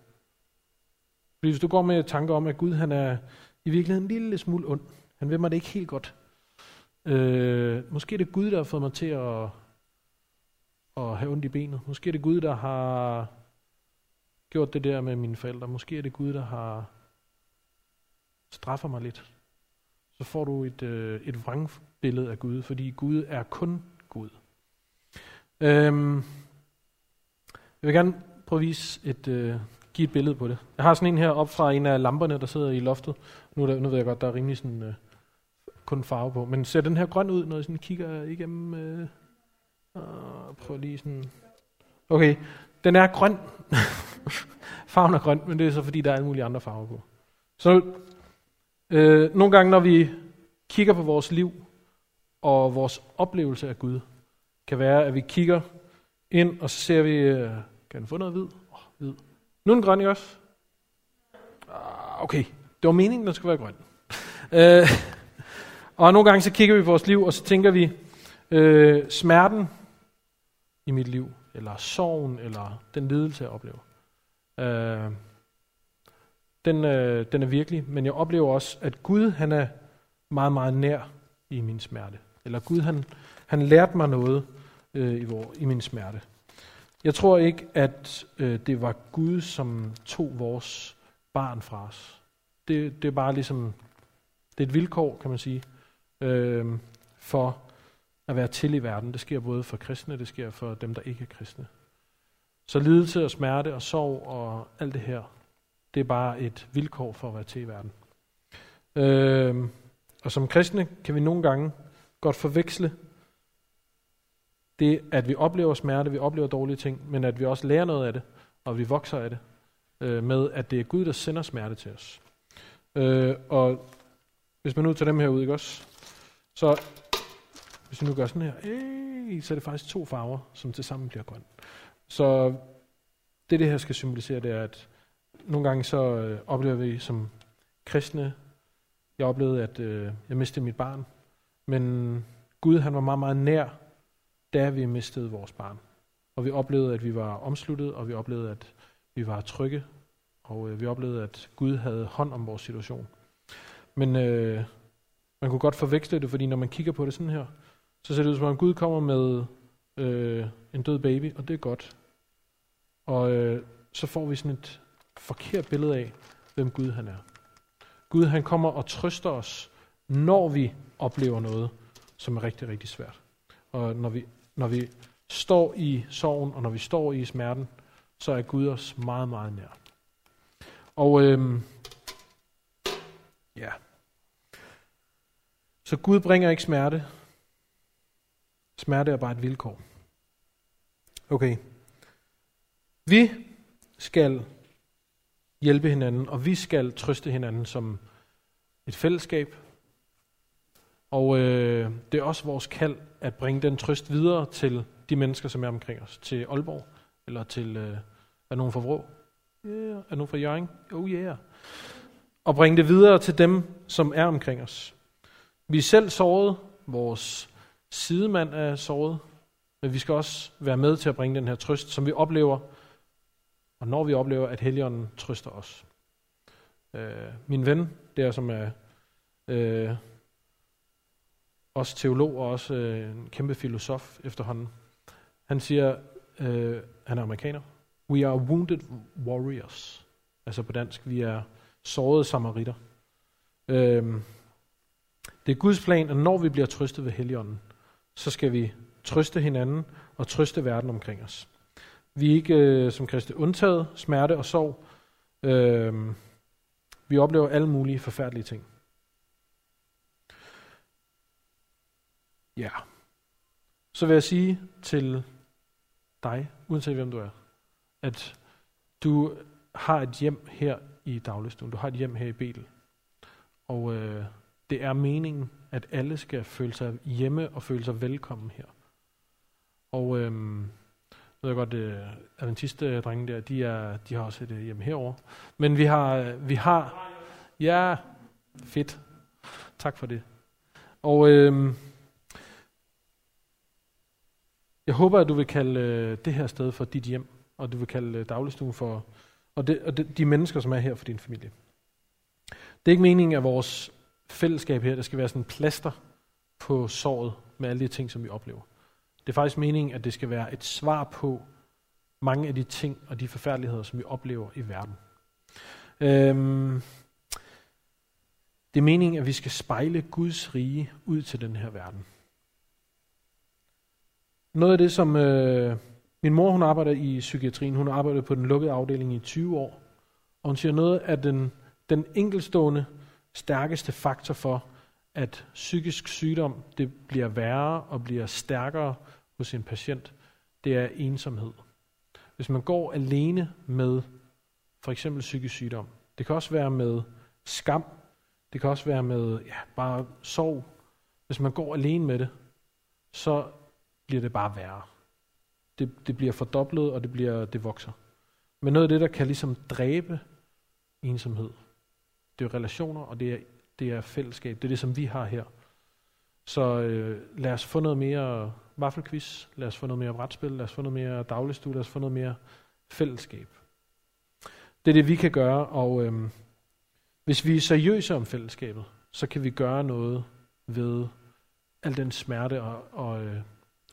Fordi hvis du går med tanker om, at Gud han er i virkeligheden en lille smule ond, han vil mig det ikke helt godt. Øh, måske er det Gud, der har fået mig til at, at have ondt i benet. Måske er det Gud, der har gjort det der med mine forældre. Måske er det Gud, der har straffer mig lidt. Så får du et, øh, et vrangbillede af Gud, fordi Gud er kun Gud. Øhm, jeg vil gerne prøve at vise et, øh, give et billede på det. Jeg har sådan en her op fra en af lamperne, der sidder i loftet. Nu, der, nu ved jeg godt, der er rimelig sådan, øh, kun farve på. Men ser den her grøn ud, når jeg sådan kigger igennem? Øh, ah, prøv lige sådan... Okay, den er grøn. Farven er grøn, men det er så fordi, der er alle mulige andre farver på. Så øh, nogle gange, når vi kigger på vores liv og vores oplevelse af Gud, kan være, at vi kigger ind, og så ser vi, øh, kan den få noget hvid? Oh, hvid. Nu er den grøn, ikke også? Ah, okay, det var meningen, den skulle være grøn. øh, og nogle gange så kigger vi på vores liv, og så tænker vi, øh, smerten i mit liv, eller sorgen, eller den lidelse, jeg oplever. Øh, den, øh, den er virkelig, men jeg oplever også, at Gud han er meget, meget nær i min smerte. Eller Gud han, han lærte mig noget øh, i, vor, i min smerte. Jeg tror ikke, at øh, det var Gud, som tog vores barn fra os. Det, det er bare ligesom, det er et vilkår, kan man sige, øh, for at være til i verden. Det sker både for kristne, det sker for dem, der ikke er kristne. Så lidelse og smerte og sorg og alt det her, det er bare et vilkår for at være til i verden. Øh, og som kristne kan vi nogle gange godt forveksle det, at vi oplever smerte, vi oplever dårlige ting, men at vi også lærer noget af det, og vi vokser af det, øh, med at det er Gud, der sender smerte til os. Øh, og hvis man nu tager dem her ud, ikke også? Så hvis vi nu gør sådan her, øh, så er det faktisk to farver, som til sammen bliver grøn. Så det, det her skal symbolisere, det er, at nogle gange så øh, oplever vi som kristne, jeg oplevede, at øh, jeg mistede mit barn, men Gud han var meget, meget nær, da vi mistede vores barn. Og vi oplevede, at vi var omsluttet, og vi oplevede, at vi var trygge, og øh, vi oplevede, at Gud havde hånd om vores situation. Men øh, man kunne godt forveksle det, fordi når man kigger på det sådan her, så ser det ud som om Gud kommer med øh, en død baby, og det er godt. Og øh, så får vi sådan et forkert billede af, hvem Gud han er. Gud han kommer og trøster os, når vi oplever noget, som er rigtig, rigtig svært. Og når vi, når vi står i sorgen, og når vi står i smerten, så er Gud os meget, meget nær. Og øhm, ja. Så Gud bringer ikke smerte. Smerte er bare et vilkår. Okay. Vi skal hjælpe hinanden, og vi skal trøste hinanden som et fællesskab. Og øh, det er også vores kald at bringe den trøst videre til de mennesker, som er omkring os. Til Aalborg, eller til, øh, er nogen fra Vrå? Yeah. Er nogen fra Jørgen? Oh yeah. Og bringe det videre til dem, som er omkring os. Vi er selv såret, vores sidemand er såret, men vi skal også være med til at bringe den her trøst, som vi oplever, og når vi oplever, at Helligånden trøster os. Øh, min ven, der som er øh, også teolog og også øh, en kæmpe filosof efterhånden, han siger, øh, han er amerikaner, we are wounded warriors. Altså på dansk, vi er sårede samaritter. Øh, det er Guds plan, at når vi bliver trøstet ved Helligånden, så skal vi trøste hinanden og trøste verden omkring os. Vi er ikke øh, som kristne undtaget smerte og sorg. Øh, vi oplever alle mulige forfærdelige ting. Ja. Så vil jeg sige til dig, uanset hvem du er, at du har et hjem her i dagligstuen. Du har et hjem her i Betel. Og øh, det er meningen, at alle skal føle sig hjemme og føle sig velkommen her. Og øh, ved jeg godt, øh, adventiste drenge der, de, er, de har også et øh, hjem herover. Men vi har, vi har, ja, fedt. Tak for det. Og øh, jeg håber, at du vil kalde øh, det her sted for dit hjem, og du vil kalde øh, dagligstuen for, og, det, og det, de mennesker, som er her for din familie. Det er ikke meningen, at vores fællesskab her, der skal være sådan en plaster på såret med alle de ting, som vi oplever. Det er faktisk meningen, at det skal være et svar på mange af de ting og de forfærdeligheder, som vi oplever i verden. Øhm, det er meningen, at vi skal spejle Guds rige ud til den her verden. Noget af det, som øh, min mor hun arbejder i psykiatrien, hun har arbejdet på den lukkede afdeling i 20 år, og hun siger noget af den, den enkelstående stærkeste faktor for, at psykisk sygdom det bliver værre og bliver stærkere hos en patient, det er ensomhed. Hvis man går alene med for eksempel psykisk sygdom, det kan også være med skam, det kan også være med ja, bare sorg. Hvis man går alene med det, så bliver det bare værre. Det, det bliver fordoblet, og det, bliver, det vokser. Men noget af det, der kan ligesom dræbe ensomhed, det er relationer, og det er, det er fællesskab. Det er det, som vi har her. Så øh, lad os få noget mere vaffelquiz, lad os få noget mere brætspil, lad os få noget mere dagligstue, lad os få noget mere fællesskab. Det er det, vi kan gøre, og øh, hvis vi er seriøse om fællesskabet, så kan vi gøre noget ved al den smerte, og, og, øh,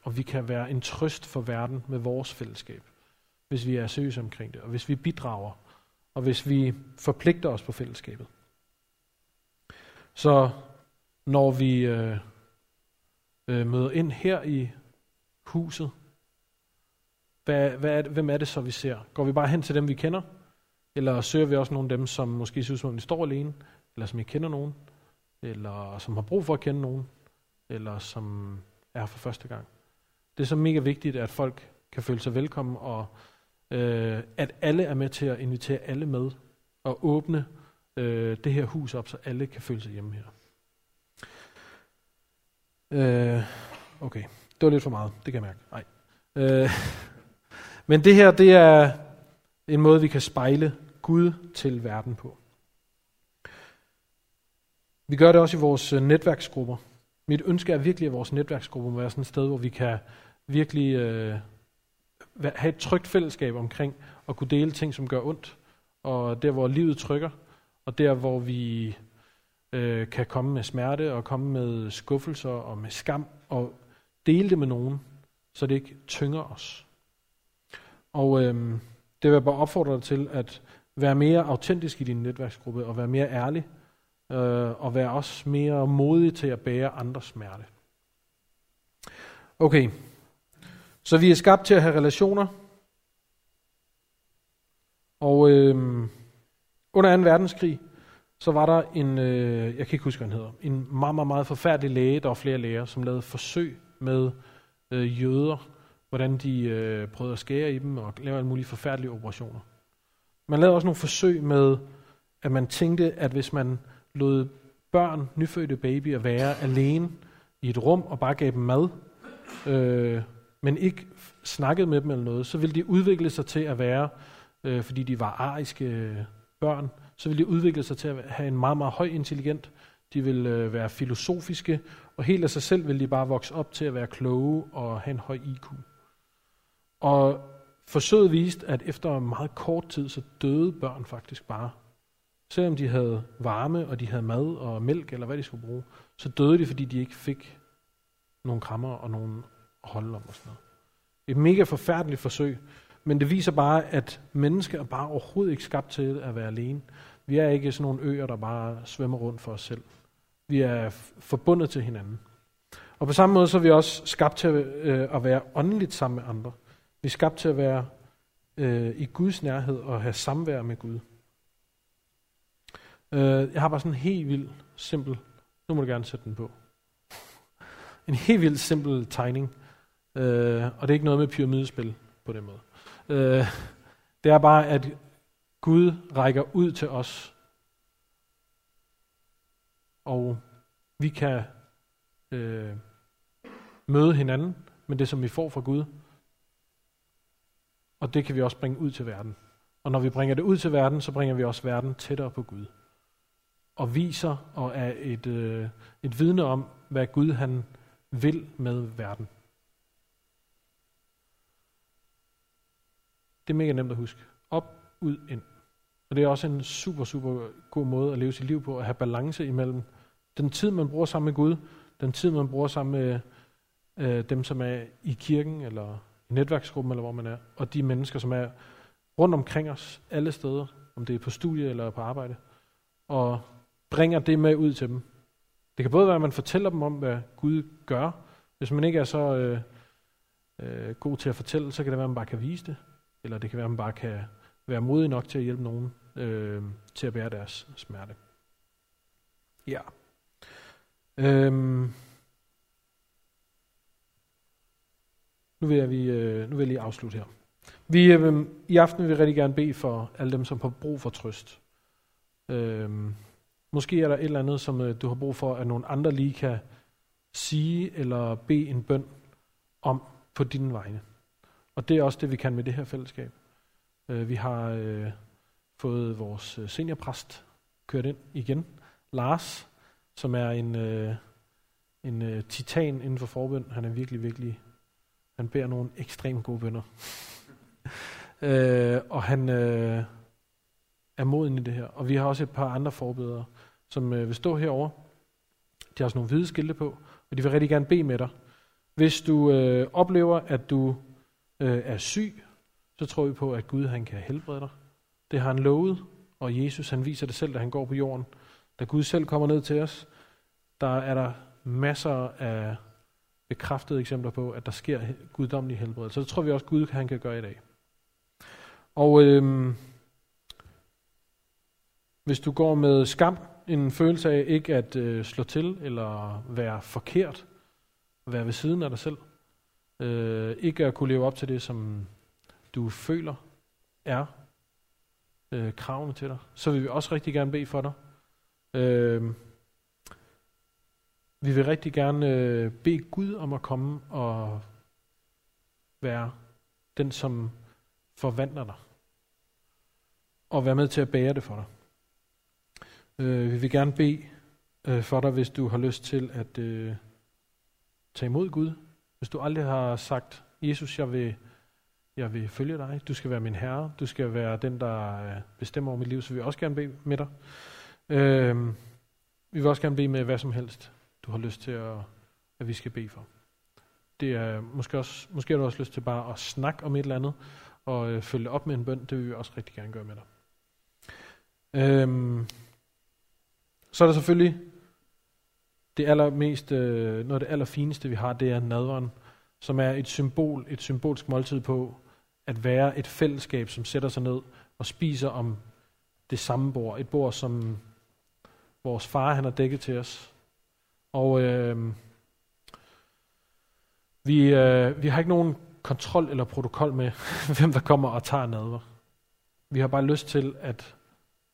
og vi kan være en trøst for verden med vores fællesskab, hvis vi er seriøse omkring det, og hvis vi bidrager, og hvis vi forpligter os på fællesskabet. Så når vi øh, øh, møder ind her i huset, hvad, hvad er det, hvem er det så, vi ser? Går vi bare hen til dem, vi kender? Eller søger vi også nogle af dem, som måske synes, at de står alene? Eller som ikke kender nogen? Eller som har brug for at kende nogen? Eller som er for første gang? Det er så mega vigtigt, at folk kan føle sig velkommen, og øh, at alle er med til at invitere alle med, og åbne øh, det her hus op, så alle kan føle sig hjemme her. Øh, okay, det var lidt for meget, det kan jeg mærke. Nej. Øh, men det her, det er en måde, vi kan spejle Gud til verden på. Vi gør det også i vores øh, netværksgrupper. Mit ønske er virkelig, at vores netværksgruppe må være sådan et sted, hvor vi kan virkelig øh, have et trygt fællesskab omkring at kunne dele ting, som gør ondt. Og der, hvor livet trykker, og der, hvor vi øh, kan komme med smerte og komme med skuffelser og med skam og dele det med nogen, så det ikke tynger os. Og øh, det vil jeg bare opfordre dig til at være mere autentisk i din netværksgruppe og være mere ærlig øh, og være også mere modig til at bære andres smerte. Okay, så vi er skabt til at have relationer. Og øh, under 2. verdenskrig, så var der en, øh, jeg kan ikke huske, hvad han hedder, en meget, meget, meget forfærdelig læge, der var flere læger, som lavede forsøg med øh, jøder, hvordan de øh, prøvede at skære i dem og lave alle mulige forfærdelige operationer. Man lavede også nogle forsøg med, at man tænkte, at hvis man lod børn, nyfødte babyer, være alene i et rum og bare gav dem mad, øh, men ikke snakkede med dem eller noget, så ville de udvikle sig til at være, øh, fordi de var ariske øh, børn, så ville de udvikle sig til at have en meget, meget høj intelligent. De ville øh, være filosofiske, og helt af sig selv ville de bare vokse op til at være kloge og have en høj IQ. Og forsøget viste, at efter meget kort tid, så døde børn faktisk bare. Selvom de havde varme, og de havde mad og mælk, eller hvad de skulle bruge, så døde de, fordi de ikke fik nogle krammer og nogle holde om og sådan noget. Et mega forfærdeligt forsøg, men det viser bare, at mennesker er bare overhovedet ikke skabt til at være alene. Vi er ikke sådan nogle øer, der bare svømmer rundt for os selv. Vi er forbundet til hinanden. Og på samme måde så er vi også skabt til at, øh, at være åndeligt sammen med andre. Vi er skabt til at være øh, i Guds nærhed og have samvær med Gud. Øh, jeg har bare sådan en helt vild, simpel, nu må du gerne sætte den på. En helt vild simpel tegning. Øh, og det er ikke noget med pyramidespil på den måde. Øh, det er bare, at Gud rækker ud til os. Og vi kan øh, møde hinanden med det, som vi får fra Gud. Og det kan vi også bringe ud til verden. Og når vi bringer det ud til verden, så bringer vi også verden tættere på Gud. Og viser og er et, øh, et vidne om, hvad Gud han vil med verden. Det er mega nemt at huske. Op, ud, ind. Og det er også en super, super god måde at leve sit liv på, at have balance imellem den tid, man bruger sammen med Gud, den tid, man bruger sammen med øh, dem, som er i kirken, eller i netværksgruppen, eller hvor man er, og de mennesker, som er rundt omkring os, alle steder, om det er på studie eller på arbejde, og bringer det med ud til dem. Det kan både være, at man fortæller dem om, hvad Gud gør. Hvis man ikke er så øh, øh, god til at fortælle, så kan det være, at man bare kan vise det. Eller det kan være, at man bare kan være modig nok til at hjælpe nogen øh, til at bære deres smerte. Ja. Øhm. Nu vil jeg, vi, øh, nu vil jeg lige afslutte her. Vi, øh, I aften vil vi rigtig gerne bede for alle dem, som har brug for trøst. Øhm. Måske er der et eller andet, som øh, du har brug for, at nogle andre lige kan sige eller bede en bøn om på dine vegne. Og det er også det, vi kan med det her fællesskab. Øh, vi har øh, fået vores øh, seniorpræst kørt ind igen. Lars, som er en, øh, en øh, titan inden for forbøn. Han er virkelig, virkelig, han beder nogle ekstremt gode bønder. øh, og han, øh, er moden i det her. Og vi har også et par andre forbedere, som øh, vil stå herover. De har også nogle hvide skilte på, og de vil rigtig gerne bede med dig. Hvis du øh, oplever, at du øh, er syg, så tror vi på, at Gud han kan helbrede dig. Det har han lovet, og Jesus han viser det selv, da han går på jorden. Da Gud selv kommer ned til os, der er der masser af bekræftede eksempler på, at der sker guddommelig helbredelse. Så det tror vi også, Gud han kan gøre i dag. Og øhm, hvis du går med skam, en følelse af ikke at øh, slå til, eller være forkert, være ved siden af dig selv, øh, ikke at kunne leve op til det, som du føler er øh, kravene til dig, så vil vi også rigtig gerne bede for dig. Øh, vi vil rigtig gerne øh, bede Gud om at komme og være den, som forvandler dig. Og være med til at bære det for dig. Øh, vi vil gerne bede øh, for dig, hvis du har lyst til at øh, tage imod Gud. Hvis du aldrig har sagt, Jesus, jeg vil, jeg vil følge dig. Du skal være min herre. Du skal være den, der øh, bestemmer over mit liv. Så vil vi også gerne bede med dig. Øh, vi vil også gerne bede med hvad som helst, du har lyst til, at, at vi skal bede for. Det er måske, også, måske har du også lyst til bare at snakke om et eller andet, og øh, følge op med en bøn. Det vil vi også rigtig gerne gøre med dig. Øhm, så er der selvfølgelig det allermest, øh, noget af det allerfineste, vi har, det er nadveren, som er et symbol, et symbolsk måltid på at være et fællesskab, som sætter sig ned og spiser om det samme bord. Et bord, som vores far han har dækket til os. Og øh, vi, øh, vi har ikke nogen kontrol eller protokol med, hvem der kommer og tager nadver. Vi har bare lyst til, at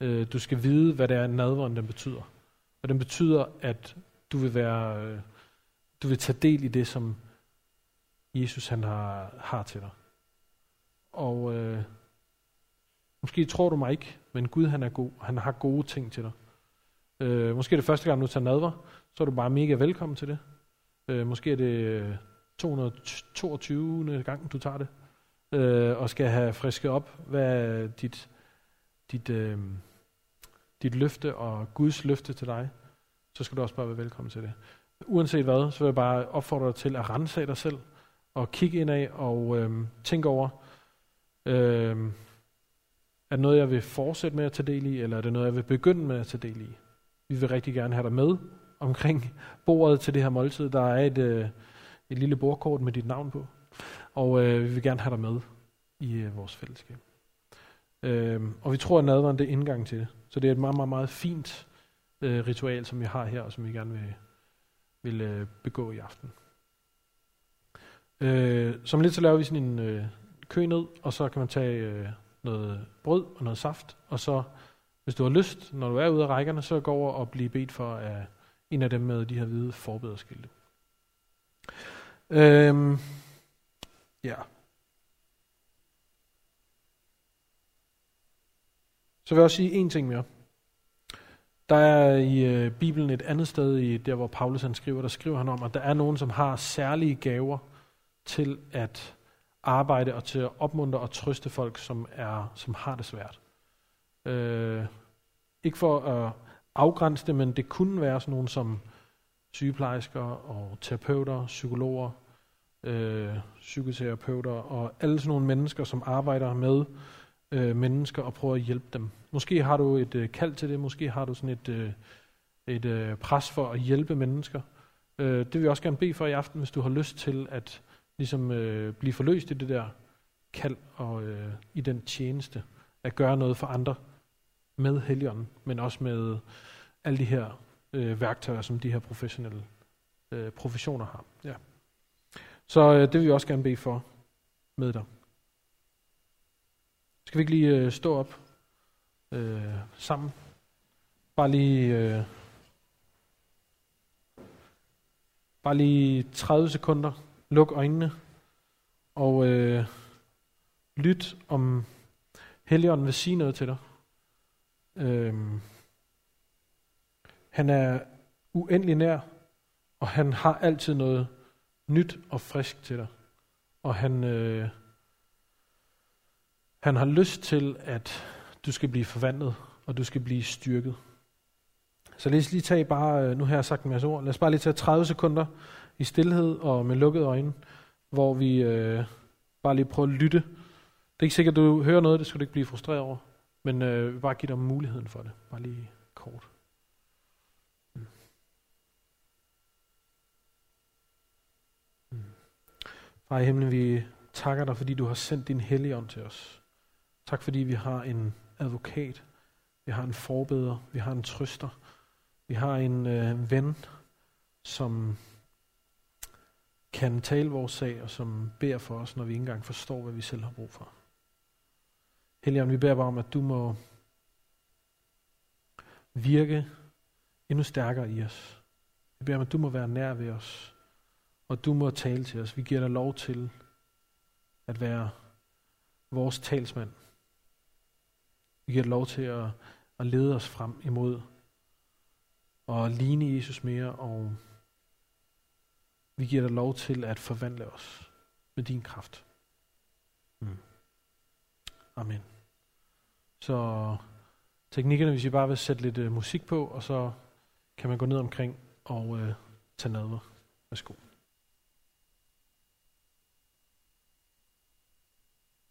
øh, du skal vide, hvad det er, nadveren den betyder. Og den betyder, at du vil være, øh, du vil tage del i det, som Jesus han har, har til dig. Og øh, måske tror du mig ikke, men Gud han er god. Han har gode ting til dig. Øh, måske er det første gang, du tager nadver, så er du bare mega velkommen til det. Øh, måske er det øh, 222. Gang, du tager det. Øh, og skal have frisket op, hvad dit, dit, øh, dit løfte og Guds løfte til dig, så skal du også bare være velkommen til det. Uanset hvad, så vil jeg bare opfordre dig til at rense dig selv, og kigge indad og øh, tænke over, øh, er det noget, jeg vil fortsætte med at tage del i, eller er det noget, jeg vil begynde med at tage del i? Vi vil rigtig gerne have dig med omkring bordet til det her måltid. Der er et, øh, et lille bordkort med dit navn på, og øh, vi vil gerne have dig med i øh, vores fællesskab. Øh, og vi tror, at nadveren det er indgang til det. Så det er et meget, meget, meget fint øh, ritual, som vi har her, og som vi gerne vil, vil øh, begå i aften. Øh, som lidt så laver vi sådan en øh, kø ned, og så kan man tage øh, noget brød og noget saft, og så, hvis du har lyst, når du er ude af rækkerne, så gå over og blive bedt for af en af dem med de her hvide forbederskilte. Øhm, ja. Så vil jeg også sige en ting mere. Der er i øh, Bibelen et andet sted, i der hvor Paulus han skriver, der skriver han om, at der er nogen, som har særlige gaver til at arbejde og til at opmuntre og trøste folk, som, er, som har det svært. Øh, ikke for at afgrænse det, men det kunne være sådan nogen som sygeplejersker og terapeuter, psykologer, øh, psykoterapeuter og alle sådan nogle mennesker, som arbejder med øh, mennesker og prøver at hjælpe dem. Måske har du et øh, kald til det, måske har du sådan et, øh, et øh, pres for at hjælpe mennesker. Øh, det vil jeg også gerne bede for i aften, hvis du har lyst til at ligesom, øh, blive forløst i det der kald og øh, i den tjeneste, at gøre noget for andre med helgen, men også med alle de her øh, værktøjer, som de her professionelle øh, professioner har. Ja. Så øh, det vil vi også gerne bede for med dig. Skal vi ikke lige øh, stå op øh, sammen? Bare lige, øh, bare lige 30 sekunder. Luk øjnene og øh, lyt om Helligånden vil sige noget til dig. Øh, han er uendelig nær, og han har altid noget nyt og frisk til dig. Og han, øh, han har lyst til at du skal blive forvandlet, og du skal blive styrket. Så lad os lige tage bare, øh, nu har jeg sagt en masse ord, lad os bare lige tage 30 sekunder i stillhed og med lukkede øjne, hvor vi øh, bare lige prøver at lytte. Det er ikke sikkert, at du hører noget, det skal du ikke blive frustreret over, men øh, bare give dig muligheden for det, bare lige kort. Mm. Mm. Far i himlen, vi takker dig, fordi du har sendt din hellige ånd til os. Tak fordi vi har en advokat, vi har en forbeder, vi har en trøster, vi har en øh, ven, som kan tale vores sag, og som beder for os, når vi ikke engang forstår, hvad vi selv har brug for. Helligånd, vi beder bare om, at du må virke endnu stærkere i os. Vi beder om, at du må være nær ved os, og du må tale til os. Vi giver dig lov til at være vores talsmand. Vi giver lov til at, at lede os frem imod og ligne Jesus mere, og vi giver dig lov til at forvandle os med din kraft. Mm. Amen. Så teknikkerne, hvis I bare vil sætte lidt uh, musik på, og så kan man gå ned omkring og uh, tage nadver. Værsgo.